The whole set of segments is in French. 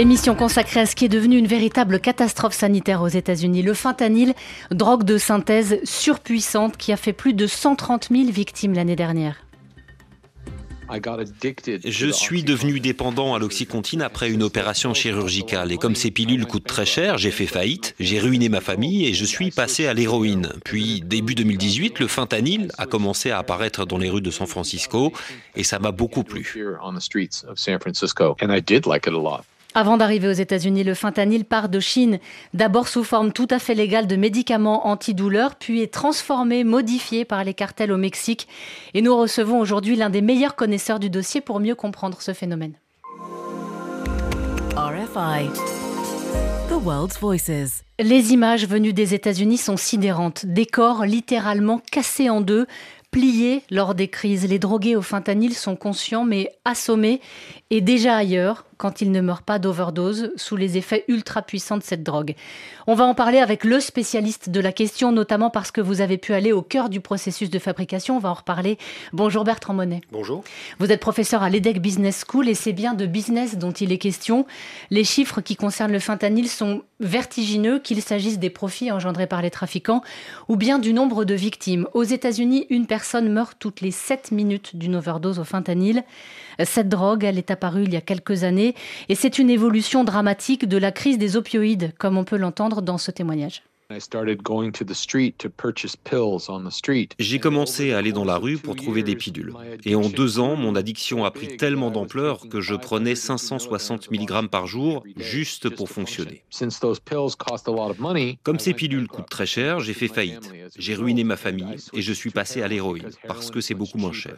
Émission consacrée à ce qui est devenu une véritable catastrophe sanitaire aux États-Unis. Le fentanyl, drogue de synthèse surpuissante qui a fait plus de 130 000 victimes l'année dernière. Je suis devenu dépendant à l'oxycontine après une opération chirurgicale et comme ces pilules coûtent très cher, j'ai fait faillite, j'ai ruiné ma famille et je suis passé à l'héroïne. Puis début 2018, le fentanyl a commencé à apparaître dans les rues de San Francisco et ça m'a beaucoup plu. Avant d'arriver aux États-Unis, le fentanyl part de Chine, d'abord sous forme tout à fait légale de médicaments antidouleurs, puis est transformé, modifié par les cartels au Mexique. Et nous recevons aujourd'hui l'un des meilleurs connaisseurs du dossier pour mieux comprendre ce phénomène. RFI. The World's Voices. Les images venues des États-Unis sont sidérantes. Des corps littéralement cassés en deux, pliés lors des crises. Les drogués au fentanyl sont conscients mais assommés et déjà ailleurs quand ils ne meurent pas d'overdose sous les effets ultra puissants de cette drogue. On va en parler avec le spécialiste de la question, notamment parce que vous avez pu aller au cœur du processus de fabrication. On va en reparler. Bonjour Bertrand Monet. Bonjour. Vous êtes professeur à l'EDEC Business School et c'est bien de business dont il est question. Les chiffres qui concernent le fentanyl sont vertigineux, qu'il s'agisse des profits engendrés par les trafiquants ou bien du nombre de victimes. Aux États-Unis, une personne meurt toutes les 7 minutes d'une overdose au fentanyl. Cette drogue, elle est apparue il y a quelques années et c'est une évolution dramatique de la crise des opioïdes, comme on peut l'entendre dans ce témoignage. J'ai commencé à aller dans la rue pour trouver des pilules. Et en deux ans, mon addiction a pris tellement d'ampleur que je prenais 560 mg par jour juste pour fonctionner. Comme ces pilules coûtent très cher, j'ai fait faillite. J'ai ruiné ma famille et je suis passé à l'héroïne parce que c'est beaucoup moins cher.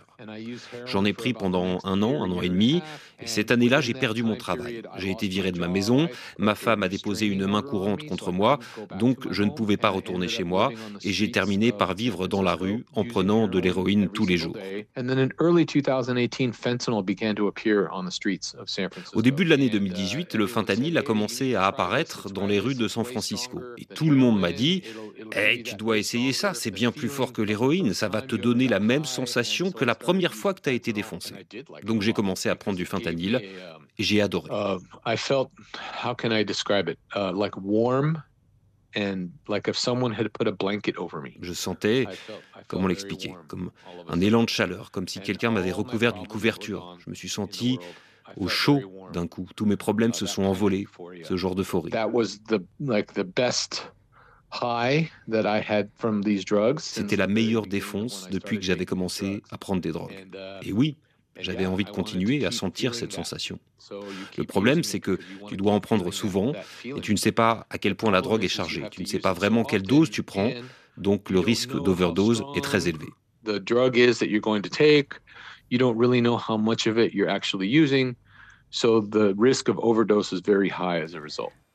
J'en ai pris pendant un an, un an et demi. Et cette année-là, j'ai perdu mon travail. J'ai été viré de ma maison. Ma femme a déposé une main courante contre moi. Donc, je je ne pouvais pas retourner chez moi et j'ai terminé par vivre dans la rue en prenant de l'héroïne tous les jours. Au début de l'année 2018, le fentanyl a commencé à apparaître dans les rues de San Francisco. Et tout le monde m'a dit hey, Tu dois essayer ça, c'est bien plus fort que l'héroïne, ça va te donner la même sensation que la première fois que tu as été défoncé. Donc j'ai commencé à prendre du fentanyl et j'ai adoré. Je sentais, comment l'expliquer, comme un élan de chaleur, comme si quelqu'un m'avait recouvert d'une couverture. Je me suis senti au chaud d'un coup. Tous mes problèmes se sont envolés, ce genre d'euphorie. C'était la meilleure défonce depuis que j'avais commencé à prendre des drogues. Uh, Et oui, j'avais envie de continuer à sentir cette sensation. Le problème, c'est que tu dois en prendre souvent et tu ne sais pas à quel point la drogue est chargée. Tu ne sais pas vraiment quelle dose tu prends, donc le risque d'overdose est très élevé.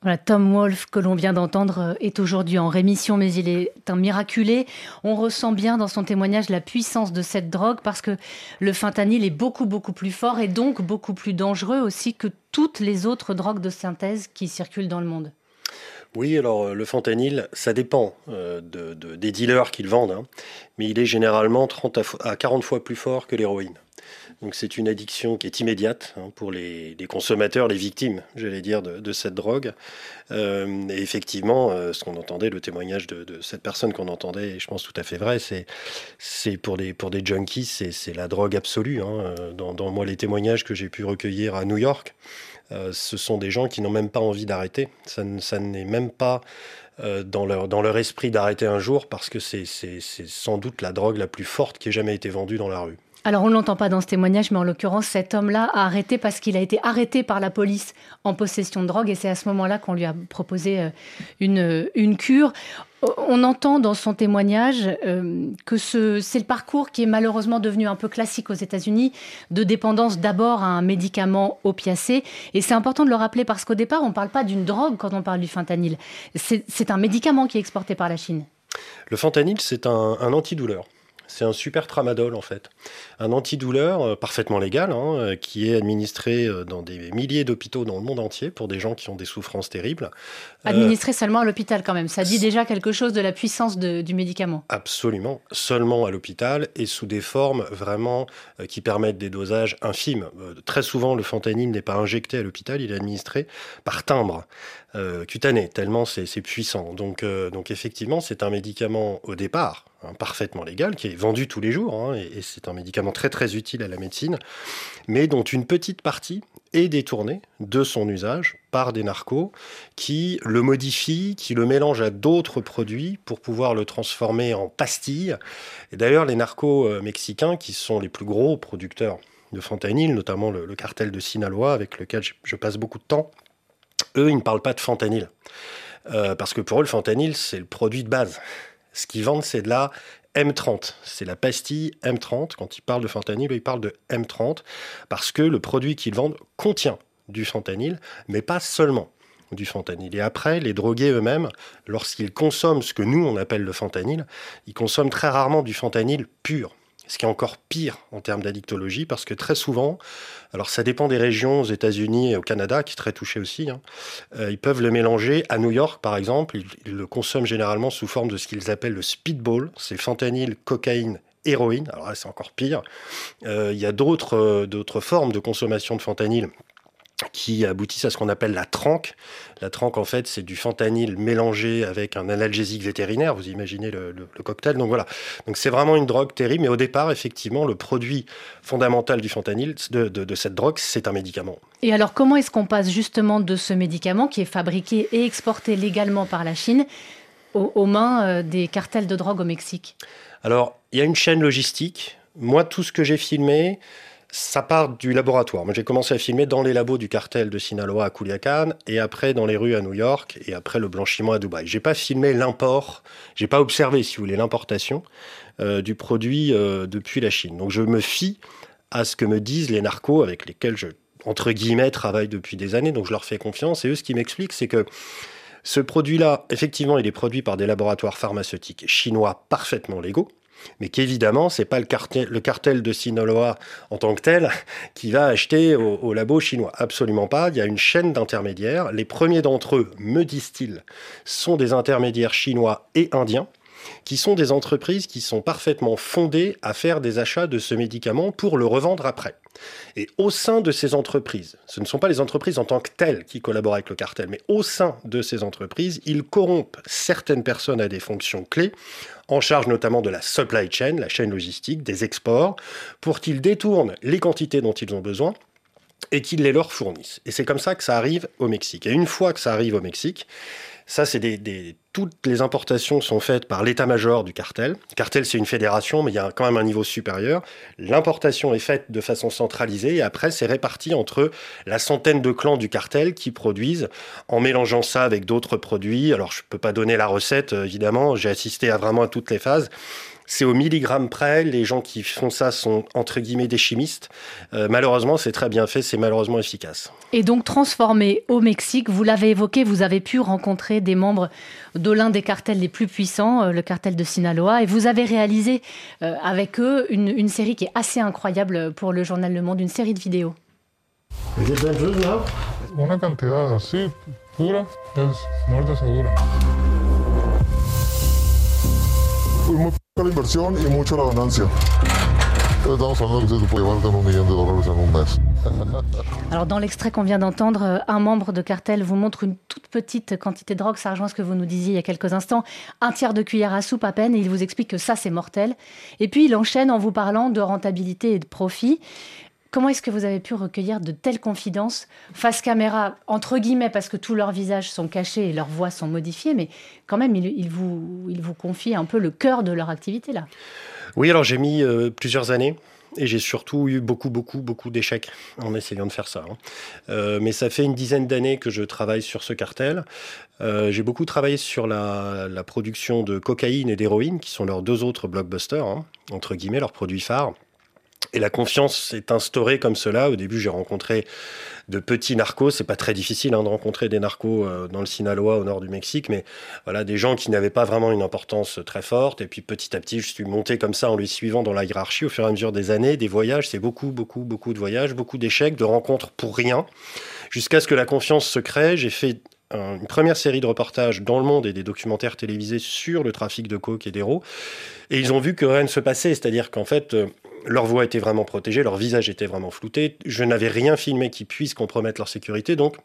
Result. Tom Wolfe, que l'on vient d'entendre, euh, est aujourd'hui en rémission, mais il est un miraculé. On ressent bien dans son témoignage la puissance de cette drogue parce que le fentanyl est beaucoup, beaucoup plus fort et donc beaucoup plus dangereux aussi que toutes les autres drogues de synthèse qui circulent dans le monde. Oui, alors euh, le fentanyl, ça dépend euh, des dealers qui le vendent, hein. mais il est généralement 30 à 40 fois plus fort que l'héroïne. Donc c'est une addiction qui est immédiate hein, pour les, consommateurs, les victimes, j'allais dire, de, cette drogue. Euh, et effectivement, euh, ce qu'on entendait, le témoignage de, cette personne qu'on entendait, et je pense tout à fait vrai, c'est, pour, des, junkies, c'est, la drogue absolue. Hein. Dans, dans, moi, les témoignages que j'ai pu recueillir à New York, euh, ce sont des gens qui n'ont même pas envie d'arrêter. Ça, n'est même pas dans, leur, esprit d'arrêter un jour parce que c'est sans doute la drogue la plus forte qui ait jamais été vendue dans la rue. Alors on ne l'entend pas dans ce témoignage, mais en l'occurrence, cet homme-là a arrêté parce qu'il a été arrêté par la police en possession de drogue et c'est à ce moment-là qu'on lui a proposé euh, une, une cure. On entend dans son témoignage euh, que c'est le parcours qui est malheureusement devenu un peu classique aux États-Unis, de dépendance d'abord à un médicament opiacé. Et c'est important de le rappeler parce qu'au départ, on ne parle pas d'une drogue quand on parle du fentanyl. C'est un médicament qui est exporté par la Chine. Le fentanyl, c'est un, un antidouleur. C'est un super tramadol en fait. Un antidouleur euh, parfaitement légal hein, euh, qui est administré euh, dans des milliers d'hôpitaux dans le monde entier pour des gens qui ont des souffrances terribles. Administré seulement à l'hôpital quand même. Ça dit déjà quelque chose de la puissance du médicament. Absolument. Seulement à l'hôpital et sous des formes vraiment qui permettent des dosages infimes. très souvent, le fentanyl n'est pas injecté à l'hôpital, il est administré par timbre. Cutané, tellement c'est puissant. Donc, donc effectivement, c'est un médicament au départ Hein, parfaitement légal, qui est vendu tous les jours, hein, et, c'est un médicament très très utile à la médecine, mais dont une petite partie est détournée de son usage par des narcos qui le modifient, qui le mélangent à d'autres produits pour pouvoir le transformer en pastilles. Et d'ailleurs, les narcos euh, mexicains, qui sont les plus gros producteurs de fentanyl, notamment le, cartel de Sinaloa, avec lequel je, passe beaucoup de temps, eux, ils ne parlent pas de fentanyl. Euh, parce que pour eux, le fentanyl, c'est le produit de base. Ce qu'ils vendent, c'est de la M30. C'est la pastille M30. Quand ils parlent de fentanyl, ils parlent de M30 parce que le produit qu'ils vendent contient du fentanyl, mais pas seulement du fentanyl. Et après, les drogués eux-mêmes, lorsqu'ils consomment ce que nous, on appelle le fentanyl, ils consomment très rarement du fentanyl pur ce qui est encore pire en termes d'addictologie, parce que très souvent, alors ça dépend des régions aux États-Unis et au Canada, qui est très touché aussi, hein, euh, ils peuvent le mélanger à New York, par exemple, ils, le consomment généralement sous forme de ce qu'ils appellent le speedball, c'est fentanyl, cocaïne héroïne, alors là c'est encore pire. Euh, il y a d'autres euh, d'autres formes de consommation de fentanyl qui aboutissent à ce qu'on appelle la tranque. La tranque, en fait, c'est du fentanyl mélangé avec un analgésique vétérinaire. Vous imaginez le, cocktail. Donc voilà. Donc c'est vraiment une drogue terrible. Mais au départ, effectivement, le produit fondamental du fentanyl, de, cette drogue, c'est un médicament. Et alors, comment est-ce qu'on passe justement de ce médicament qui est fabriqué et exporté légalement par la Chine aux mains euh, des cartels de drogue au Mexique? Alors, il y a une chaîne logistique. Moi, tout ce que j'ai filmé, ça part du laboratoire. Moi, j'ai commencé à filmer dans les labos du cartel de Sinaloa à Culiacan, et après dans les rues à New York, et après le blanchiment à Dubaï. J'ai pas filmé l'import, j'ai pas observé, si vous voulez, l'importation euh, du produit euh, depuis la Chine. Donc, je me fie à ce que me disent les narcos avec lesquels je, entre guillemets, travaille depuis des années. Donc, je leur fais confiance. Et eux, ce qui m'expliquent, c'est que ce produit-là, effectivement, il est produit par des laboratoires pharmaceutiques chinois parfaitement légaux mais qu'évidemment, ce n'est pas le cartel, de Sinaloa en tant que tel qui va acheter au, labo chinois. Absolument pas. Il y a une chaîne d'intermédiaires. Les premiers d'entre eux, me disent-ils, sont des intermédiaires chinois et indiens qui sont des entreprises qui sont parfaitement fondées à faire des achats de ce médicament pour le revendre après. Et au sein de ces entreprises, ce ne sont pas les entreprises en tant que telles qui collaborent avec le cartel, mais au sein de ces entreprises, ils corrompent certaines personnes à des fonctions clés, en charge notamment de la supply chain, la chaîne logistique, des exports, pour qu'ils détournent les quantités dont ils ont besoin et qu'ils les leur fournissent. Et c'est comme ça que ça arrive au Mexique. Et une fois que ça arrive au Mexique, ça, c'est des, toutes les importations sont faites par l'état-major du cartel. Cartel, c'est une fédération, mais il y a quand même un niveau supérieur. L'importation est faite de façon centralisée et après, c'est réparti entre la centaine de clans du cartel qui produisent en mélangeant ça avec d'autres produits. Alors, je ne peux pas donner la recette, évidemment. J'ai assisté à vraiment à toutes les phases c'est au milligramme près. Les gens qui font ça sont entre guillemets des chimistes. Euh, malheureusement, c'est très bien fait, c'est malheureusement efficace. Et donc transformé au Mexique, vous l'avez évoqué, vous avez pu rencontrer des membres de l'un des cartels les plus puissants, euh, le cartel de Sinaloa, et vous avez réalisé euh, avec eux une, une, série qui est assez incroyable pour le journal Le Monde, une série de vidéos. Una cantidad así pura es muerte segura. Alors dans l'extrait qu'on vient d'entendre, euh, un membre de cartel vous montre une toute petite quantité de drogue, ça rejoint ce que vous nous disiez il y a quelques instants, un tiers de cuillère à soupe à peine, et il vous explique que ça c'est mortel. Et puis il enchaîne en vous parlant de rentabilité et de profit. Comment est-ce que vous avez pu recueillir de telles confidences face caméra, entre guillemets, parce que tous leurs visages sont cachés et leurs voix sont modifiées, mais quand même, ils, vous, ils confient un peu le cœur de leur activité là? Oui, alors j'ai mis euh, plusieurs années. Et j'ai surtout eu beaucoup, beaucoup, beaucoup d'échecs en essayant de faire ça. Hein. Euh, mais ça fait une dizaine d'années que je travaille sur ce cartel. Euh, j'ai beaucoup travaillé sur la, production de cocaïne et d'héroïne, qui sont leurs deux autres blockbusters, hein, entre guillemets, leurs produits phares. Et la confiance s'est instaurée comme cela. Au début, j'ai rencontré de petits narcos. C'est pas très difficile hein, de rencontrer des narcos euh, dans le Sinaloa, au nord du Mexique, mais voilà, des gens qui n'avaient pas vraiment une importance très forte. Et puis petit à petit, je suis monté comme ça en lui suivant dans la hiérarchie au fur et à mesure des années. Des voyages, c'est beaucoup, beaucoup, beaucoup de voyages, beaucoup d'échecs, de rencontres pour rien, jusqu'à ce que la confiance se crée. J'ai fait une première série de reportages dans le monde et des documentaires télévisés sur le trafic de coke et d'héros. Et ils ont vu que rien ne se passait, c'est-à-dire qu'en fait, euh, leur voix était vraiment protégée, leur visage était vraiment flouté. Je n'avais rien filmé qui puisse compromettre leur sécurité, donc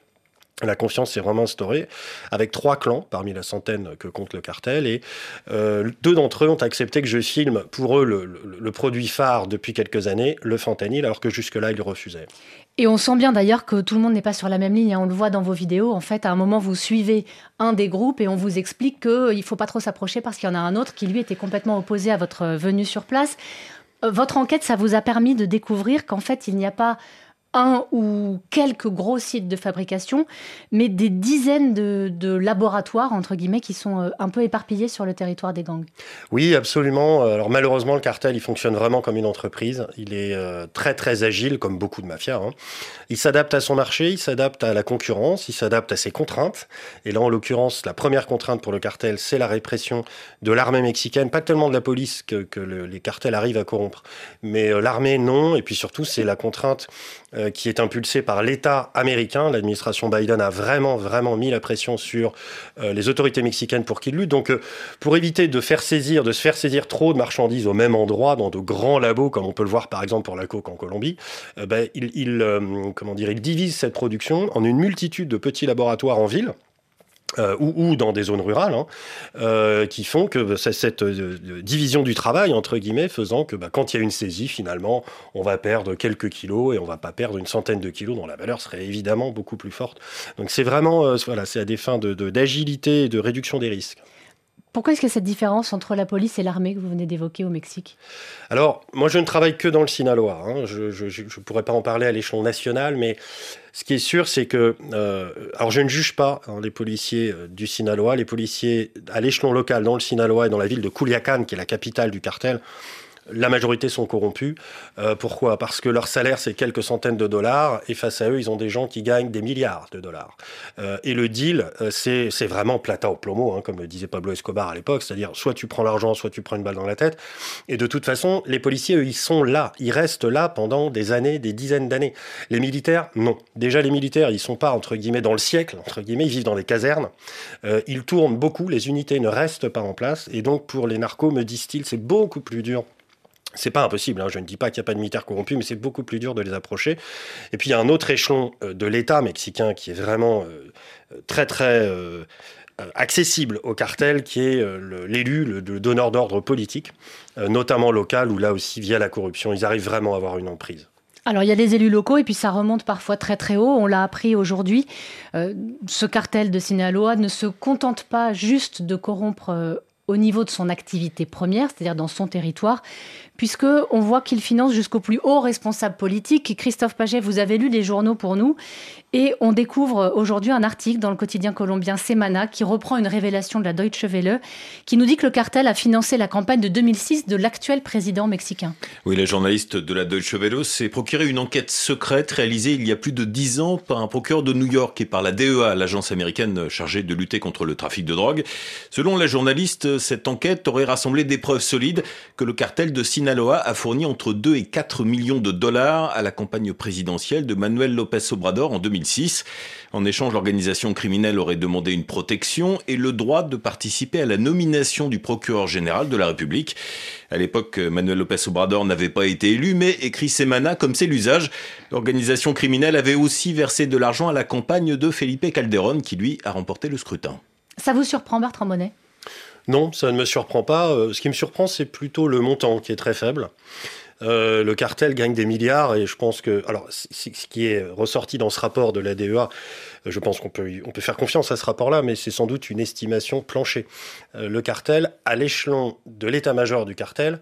la confiance s'est vraiment instaurée avec trois clans parmi la centaine que compte le cartel et euh, deux d'entre eux ont accepté que je filme pour eux le, produit phare depuis quelques années, le fentanyl, alors que jusque-là ils refusaient. Et on sent bien d'ailleurs que tout le monde n'est pas sur la même ligne. Hein. On le voit dans vos vidéos. En fait, à un moment, vous suivez un des groupes et on vous explique qu'il ne faut pas trop s'approcher parce qu'il y en a un autre qui, lui, était complètement opposé à votre venue sur place. Euh, votre enquête, ça vous a permis de découvrir qu'en fait, il n'y a pas un ou quelques gros sites de fabrication, mais des dizaines de, laboratoires, entre guillemets, qui sont euh, un peu éparpillés sur le territoire des gangs. Oui, absolument. Alors malheureusement, le cartel, il fonctionne vraiment comme une entreprise. Il est euh, très très agile, comme beaucoup de mafias. Hein. Il s'adapte à son marché, il s'adapte à la concurrence, il s'adapte à ses contraintes. Et là, en l'occurrence, la première contrainte pour le cartel, c'est la répression de l'armée mexicaine, pas tellement de la police que, les cartels arrivent à corrompre, mais euh, l'armée, non. Et puis surtout, c'est la contrainte euh, qui est impulsé par l'État américain. L'administration Biden a vraiment, vraiment mis la pression sur euh, les autorités mexicaines pour qu'ils luttent. Donc, euh, pour éviter de faire saisir, de se faire saisir trop de marchandises au même endroit, dans de grands labos, comme on peut le voir par exemple pour la coke en Colombie, ben, comment dire, il divise cette production en une multitude de petits laboratoires en ville euh, ou, dans des zones rurales, hein, euh, qui font que c'est cette euh, division du travail, entre guillemets, faisant que bah, quand il y a une saisie, finalement, on va perdre quelques kilos et on va pas perdre une centaine de kilos dont la valeur serait évidemment beaucoup plus forte. Donc c'est vraiment, voilà, c'est à des fins d'agilité de, et de réduction des risques. Pourquoi est-ce qu'il y a cette différence entre la police et l'armée que vous venez d'évoquer au Mexique? Alors, moi, je ne travaille que dans le Sinaloa. Hein. Je ne pourrais pas en parler à l'échelon national, mais ce qui est sûr, c'est que... Euh, alors, je ne juge pas hein, les policiers euh, du Sinaloa. Les policiers à l'échelon local, dans le Sinaloa et dans la ville de Culiacán, qui est la capitale du cartel, la majorité sont corrompus. Euh, pourquoi? Parce que leur salaire, c'est quelques centaines de dollars, et face à eux, ils ont des gens qui gagnent des milliards de dollars. Euh, et le deal, euh, c'est vraiment plata au plomo, hein, comme le disait Pablo Escobar à l'époque, c'est-à-dire soit tu prends l'argent, soit tu prends une balle dans la tête. Et de toute façon, les policiers, eux, ils sont là. Ils restent là pendant des années, des dizaines d'années. Les militaires, non. Déjà, les militaires, ils sont pas, entre guillemets, dans le siècle, entre guillemets, ils vivent dans des casernes. ils tournent beaucoup, les unités ne restent pas en place. Et donc, pour les narcos, me disent-ils, c'est beaucoup plus dur c'est pas impossible, hein. je ne dis pas qu'il n'y a pas de militaires corrompus, mais c'est beaucoup plus dur de les approcher. Et puis il y a un autre échelon euh, de l'État mexicain qui est vraiment euh, très très euh, accessible au cartel, qui est l'élu, le, donneur d'ordre politique, notamment local, où là aussi, via la corruption, ils arrivent vraiment à avoir une emprise. Alors il y a des élus locaux et puis ça remonte parfois très très haut. On l'a appris aujourd'hui. ce cartel de Sinaloa ne se contente pas juste de corrompre au niveau de son activité première, c'est-à-dire dans son territoire, puisque on voit qu'il finance jusqu'au plus haut responsable politique. Christophe Paget, vous avez lu les journaux pour nous, et on découvre aujourd'hui un article dans le quotidien colombien Semana qui reprend une révélation de la Deutsche Welle, qui nous dit que le cartel a financé la campagne de 2006 de l'actuel président mexicain. Oui, la journaliste de la Deutsche Welle s'est procuré une enquête secrète réalisée il y a plus de dix ans par un procureur de New York et par la DEA, l'agence américaine chargée de lutter contre le trafic de drogue. Selon la journaliste, cette enquête aurait rassemblé des preuves solides que le cartel de Sinaloa a fourni entre 2 et 4 millions de dollars à la campagne présidentielle de Manuel López Obrador en 2006. En échange, l'organisation criminelle aurait demandé une protection et le droit de participer à la nomination du procureur général de la République. À l'époque, Manuel López Obrador n'avait pas été élu, mais écrit Semana, comme c'est l'usage, l'organisation criminelle avait aussi versé de l'argent à la campagne de Felipe Calderón, qui lui a remporté le scrutin. Ça vous surprend, Bertrand Bonnet? Non, ça ne me surprend pas. Euh, ce qui me surprend, c'est plutôt le montant qui est très faible. Euh, le cartel gagne des milliards et je pense que, alors, ce qui est ressorti dans ce rapport de la DEA, je pense qu'on peut, faire confiance à ce rapport-là, mais c'est sans doute une estimation planchée. Euh, le cartel, à l'échelon de l'état-major du cartel,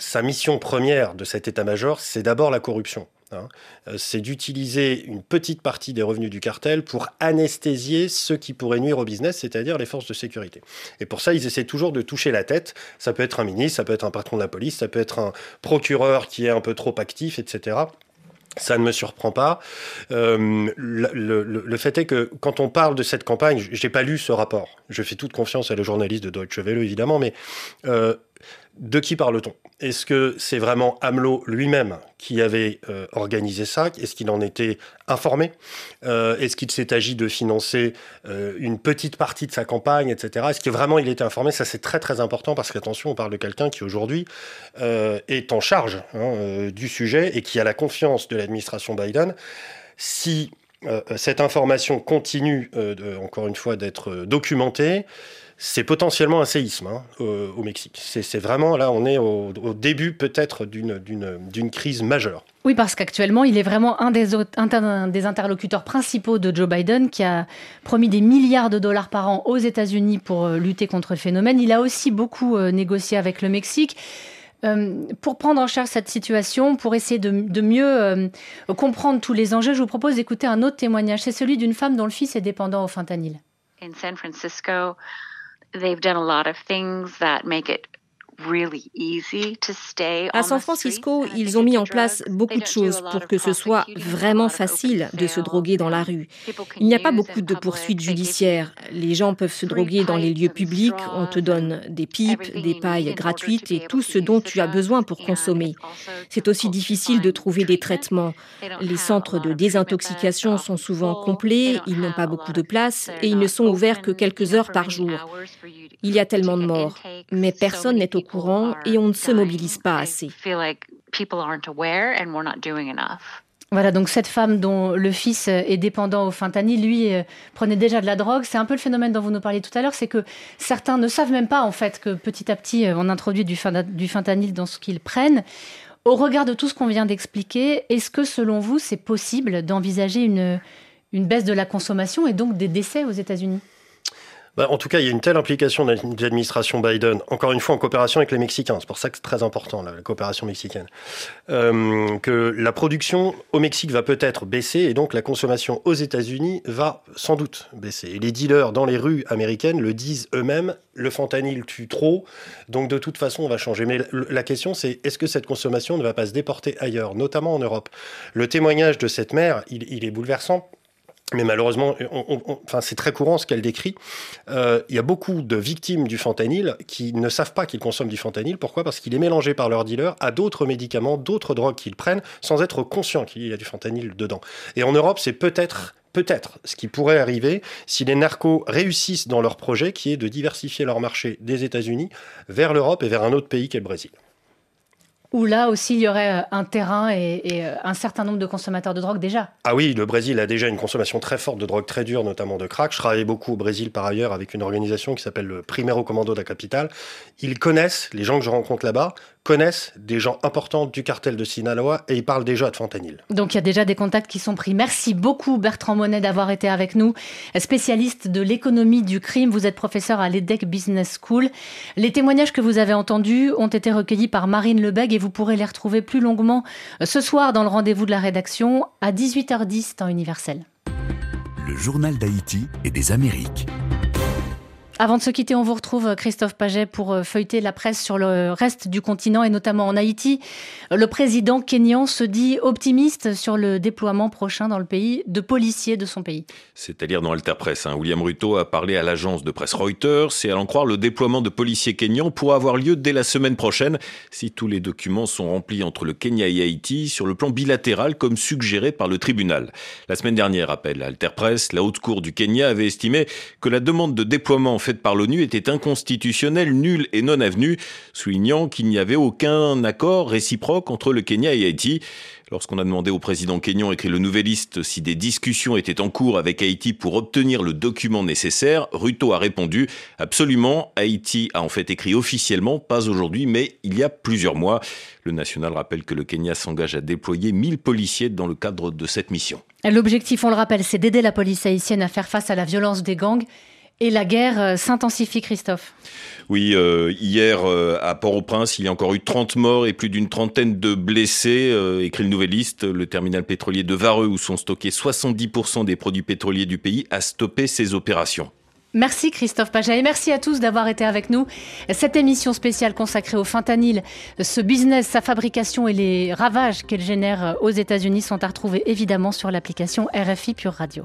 sa mission première de cet état-major, c'est d'abord la corruption. Hein. C'est d'utiliser une petite partie des revenus du cartel pour anesthésier ceux qui pourraient nuire au business, c'est-à-dire les forces de sécurité. Et pour ça, ils essaient toujours de toucher la tête. Ça peut être un ministre, ça peut être un patron de la police, ça peut être un procureur qui est un peu trop actif, etc. Ça ne me surprend pas. Euh, le, fait est que quand on parle de cette campagne, je n'ai pas lu ce rapport. Je fais toute confiance à le journaliste de Deutsche Welle, évidemment, mais euh, de qui parle-t-on? Est-ce que c'est vraiment Hamelot lui-même qui avait euh, organisé ça? Est-ce qu'il en était informé? Euh, Est-ce qu'il s'est agi de financer euh, une petite partie de sa campagne, etc. Est-ce que vraiment il était informé? Ça, c'est très très important parce qu'attention, on parle de quelqu'un qui aujourd'hui est en charge hein, du sujet et qui a la confiance de l'administration Biden. Si cette information continue, encore une fois, d'être documentée, c'est potentiellement un séisme hein, au, Mexique. C'est vraiment, là, on est au, début peut-être d'une crise majeure. Oui, parce qu'actuellement, il est vraiment un des, des, interlocuteurs principaux de Joe Biden qui a promis des milliards de dollars par an aux États-Unis pour euh, lutter contre le phénomène. Il a aussi beaucoup euh, négocié avec le Mexique. Euh, pour prendre en charge cette situation, pour essayer de, mieux comprendre tous les enjeux, je vous propose d'écouter un autre témoignage. C'est celui d'une femme dont le fils est dépendant au fentanyl. In San Francisco, they've done a lot of things that make it À San Francisco, ils ont mis en place beaucoup de choses pour que ce soit vraiment facile de se droguer dans la rue. Il n'y a pas beaucoup de poursuites judiciaires. Les gens peuvent se droguer dans les lieux publics. On te donne des pipes, des pailles gratuites et tout ce dont tu as besoin pour consommer. C'est aussi difficile de trouver des traitements. Les centres de désintoxication sont souvent complets, ils n'ont pas beaucoup de place et ils ne sont ouverts que quelques heures par jour. Il y a tellement de morts, mais personne n'est au courant et on ne se mobilise pas assez. Voilà, donc cette femme dont le fils est dépendant au fentanyl, lui euh, prenait déjà de la drogue. C'est un peu le phénomène dont vous nous parliez tout à l'heure, c'est que certains ne savent même pas en fait que petit à petit euh, on introduit du, fentanyl dans ce qu'ils prennent. Au regard de tout ce qu'on vient d'expliquer, est-ce que selon vous c'est possible d'envisager une baisse de la consommation et donc des décès aux États-Unis? Bah, en tout cas, il y a une telle implication de l'administration Biden, encore une fois en coopération avec les Mexicains, c'est pour ça que c'est très important, la, coopération mexicaine, euh, que la production au Mexique va peut-être baisser et donc la consommation aux États-Unis va sans doute baisser. Les dealers dans les rues américaines le disent eux-mêmes, le fentanyl tue trop, donc de toute façon on va changer. Mais la question c'est est-ce que cette consommation ne va pas se déporter ailleurs, notamment en Europe? Le témoignage de cette mère, il est bouleversant mais malheureusement, enfin, c'est très courant ce qu'elle décrit. Euh, il y a beaucoup de victimes du fentanyl qui ne savent pas qu'ils consomment du fentanyl. Pourquoi? Parce qu'il est mélangé par leur dealer à d'autres médicaments, d'autres drogues qu'ils prennent, sans être conscients qu'il y a du fentanyl dedans. Et en Europe, c'est peut-être peut-être ce qui pourrait arriver si les narcos réussissent dans leur projet qui est de diversifier leur marché des États-Unis vers l'Europe et vers un autre pays qu'est le Brésil où là aussi il y aurait euh, un terrain et, euh, un certain nombre de consommateurs de drogue déjà. Ah oui, le Brésil a déjà une consommation très forte de drogue très dure, notamment de crack. Je travaille beaucoup au Brésil par ailleurs avec une organisation qui s'appelle le Primero Commando de la capitale. Ils connaissent, les gens que je rencontre là-bas, connaissent des gens importants du cartel de Sinaloa et ils parlent déjà de fentanyl. Donc il y a déjà des contacts qui sont pris. Merci beaucoup Bertrand Monet d'avoir été avec nous, spécialiste de l'économie du crime. Vous êtes professeur à l'EDEC Business School. Les témoignages que vous avez entendus ont été recueillis par Marine Lebeg et vous pourrez les retrouver plus longuement ce soir dans le rendez-vous de la rédaction à 18h10 temps universel. Le journal d'Haïti et des Amériques. Avant de se quitter, on vous retrouve Christophe Paget pour euh, feuilleter la presse sur le reste du continent et notamment en Haïti. Le président kényan se dit optimiste sur le déploiement prochain dans le pays de policiers de son pays. C'est-à-dire dans Alter Press. Hein. William Ruto a parlé à l'agence de presse Reuters et à l'en croire, le déploiement de policiers kenyans pourra avoir lieu dès la semaine prochaine si tous les documents sont remplis entre le Kenya et Haïti sur le plan bilatéral comme suggéré par le tribunal. La semaine dernière, appelle Alter Press, la haute cour du Kenya avait estimé que la demande de déploiement faite par l'ONU était inconstitutionnelle, nulle et non avenue, soulignant qu'il n'y avait aucun accord réciproque entre le Kenya et Haïti. Lorsqu'on a demandé au président kenyan écrit le Nouvelliste si des discussions étaient en cours avec Haïti pour obtenir le document nécessaire, Ruto a répondu absolument. Haïti a en fait écrit officiellement, pas aujourd'hui, mais il y a plusieurs mois. Le national rappelle que le Kenya s'engage à déployer 1000 policiers dans le cadre de cette mission. L'objectif, on le rappelle, c'est d'aider la police haïtienne à faire face à la violence des gangs Et la guerre s'intensifie, Christophe oui, euh, hier euh, à Port-au-Prince, il y a encore eu 30 morts et plus d'une trentaine de blessés, euh, écrit le Nouvelliste. Le terminal pétrolier de Vareux, où sont stockés 70% des produits pétroliers du pays, a stoppé ses opérations. Merci Christophe Paget et merci à tous d'avoir été avec nous. Cette émission spéciale consacrée au fentanyl, ce business, sa fabrication et les ravages qu'elle génère aux États-Unis sont à retrouver évidemment sur l'application RFI Pure Radio.